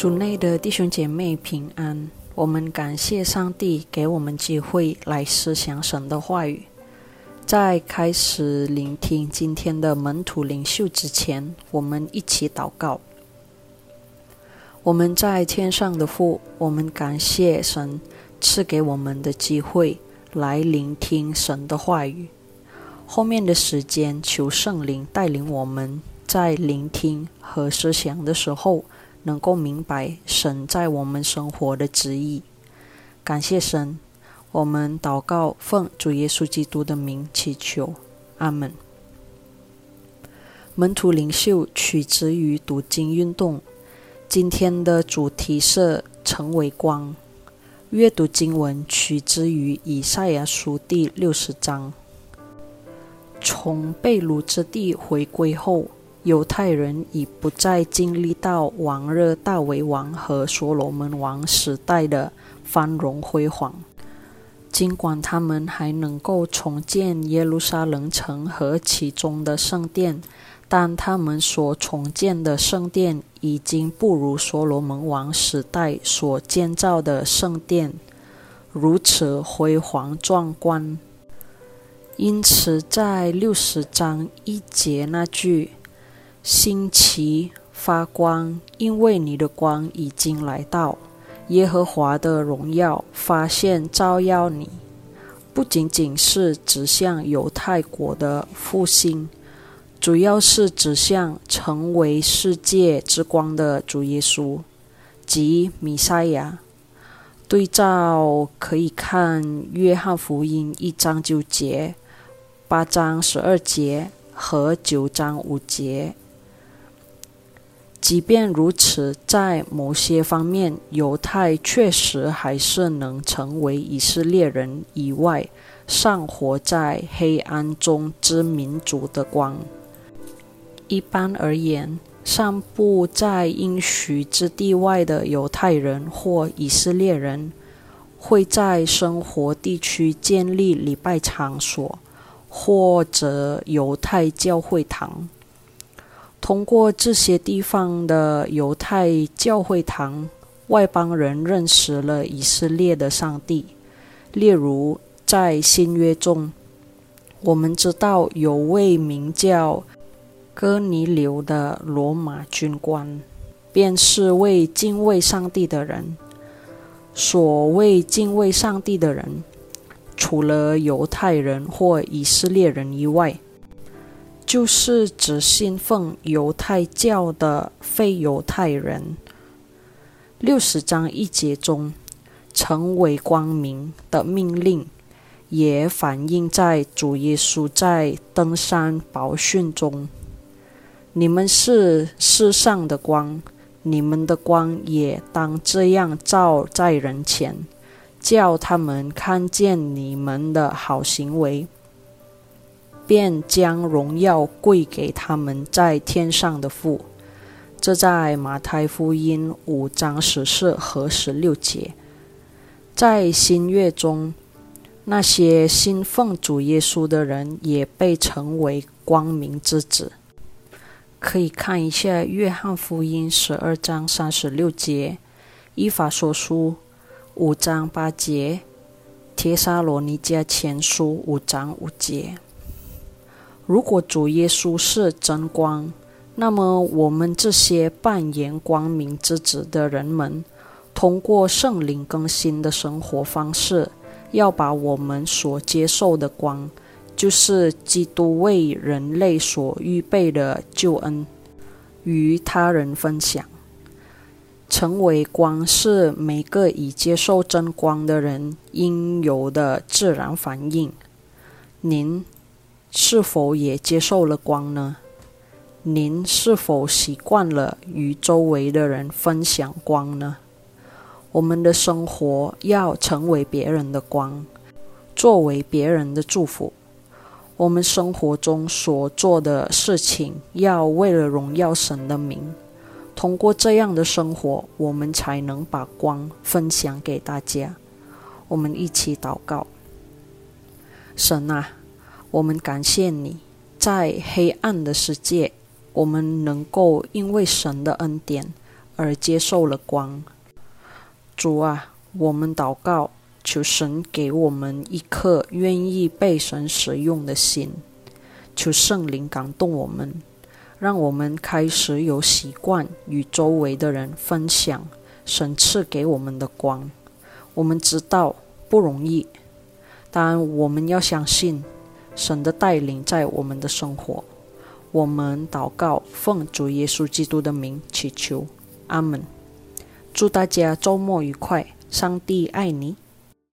主内的弟兄姐妹平安，我们感谢上帝给我们机会来思想神的话语。在开始聆听今天的门徒领袖之前，我们一起祷告。我们在天上的父，我们感谢神赐给我们的机会来聆听神的话语。后面的时间，求圣灵带领我们在聆听和思想的时候。能够明白神在我们生活的旨意，感谢神，我们祷告奉主耶稣基督的名祈求，阿门。门徒领袖取之于读经运动，今天的主题是成为光。阅读经文取之于以赛亚书第六十章。从被掳之地回归后。犹太人已不再经历到往日大为王和所罗门王时代的繁荣辉煌。尽管他们还能够重建耶路撒冷城和其中的圣殿，但他们所重建的圣殿已经不如所罗门王时代所建造的圣殿如此辉煌壮观。因此，在六十章一节那句。星奇发光，因为你的光已经来到。耶和华的荣耀发现照耀你，不仅仅是指向犹太国的复兴，主要是指向成为世界之光的主耶稣及弥赛亚。对照可以看约翰福音一章九节、八章十二节和九章五节。即便如此，在某些方面，犹太确实还是能成为以色列人以外尚活在黑暗中之民族的光。一般而言，散布在应许之地外的犹太人或以色列人，会在生活地区建立礼拜场所，或者犹太教会堂。通过这些地方的犹太教会堂，外邦人认识了以色列的上帝。例如，在新约中，我们知道有位名叫哥尼流的罗马军官，便是为敬畏上帝的人。所谓敬畏上帝的人，除了犹太人或以色列人以外。就是指信奉犹太教的非犹太人。六十章一节中，成为光明的命令，也反映在主耶稣在登山宝训中：“你们是世上的光，你们的光也当这样照在人前，叫他们看见你们的好行为。”便将荣耀归给他们在天上的父。这在马太福音五章十四和十六节。在新约中，那些信奉主耶稣的人也被称为光明之子。可以看一下约翰福音十二章三十六节，依法说书五章八节，帖撒罗尼迦前书五章五节。如果主耶稣是真光，那么我们这些扮演光明之子的人们，通过圣灵更新的生活方式，要把我们所接受的光，就是基督为人类所预备的救恩，与他人分享。成为光是每个已接受真光的人应有的自然反应。您。是否也接受了光呢？您是否习惯了与周围的人分享光呢？我们的生活要成为别人的光，作为别人的祝福。我们生活中所做的事情要为了荣耀神的名。通过这样的生活，我们才能把光分享给大家。我们一起祷告：神啊！我们感谢你，在黑暗的世界，我们能够因为神的恩典而接受了光。主啊，我们祷告，求神给我们一颗愿意被神使用的心，求圣灵感动我们，让我们开始有习惯与周围的人分享神赐给我们的光。我们知道不容易，但我们要相信神的带领在我们的生活。我们祷告，奉主耶稣基督的名祈求，阿门。祝大家周末愉快，上帝爱你。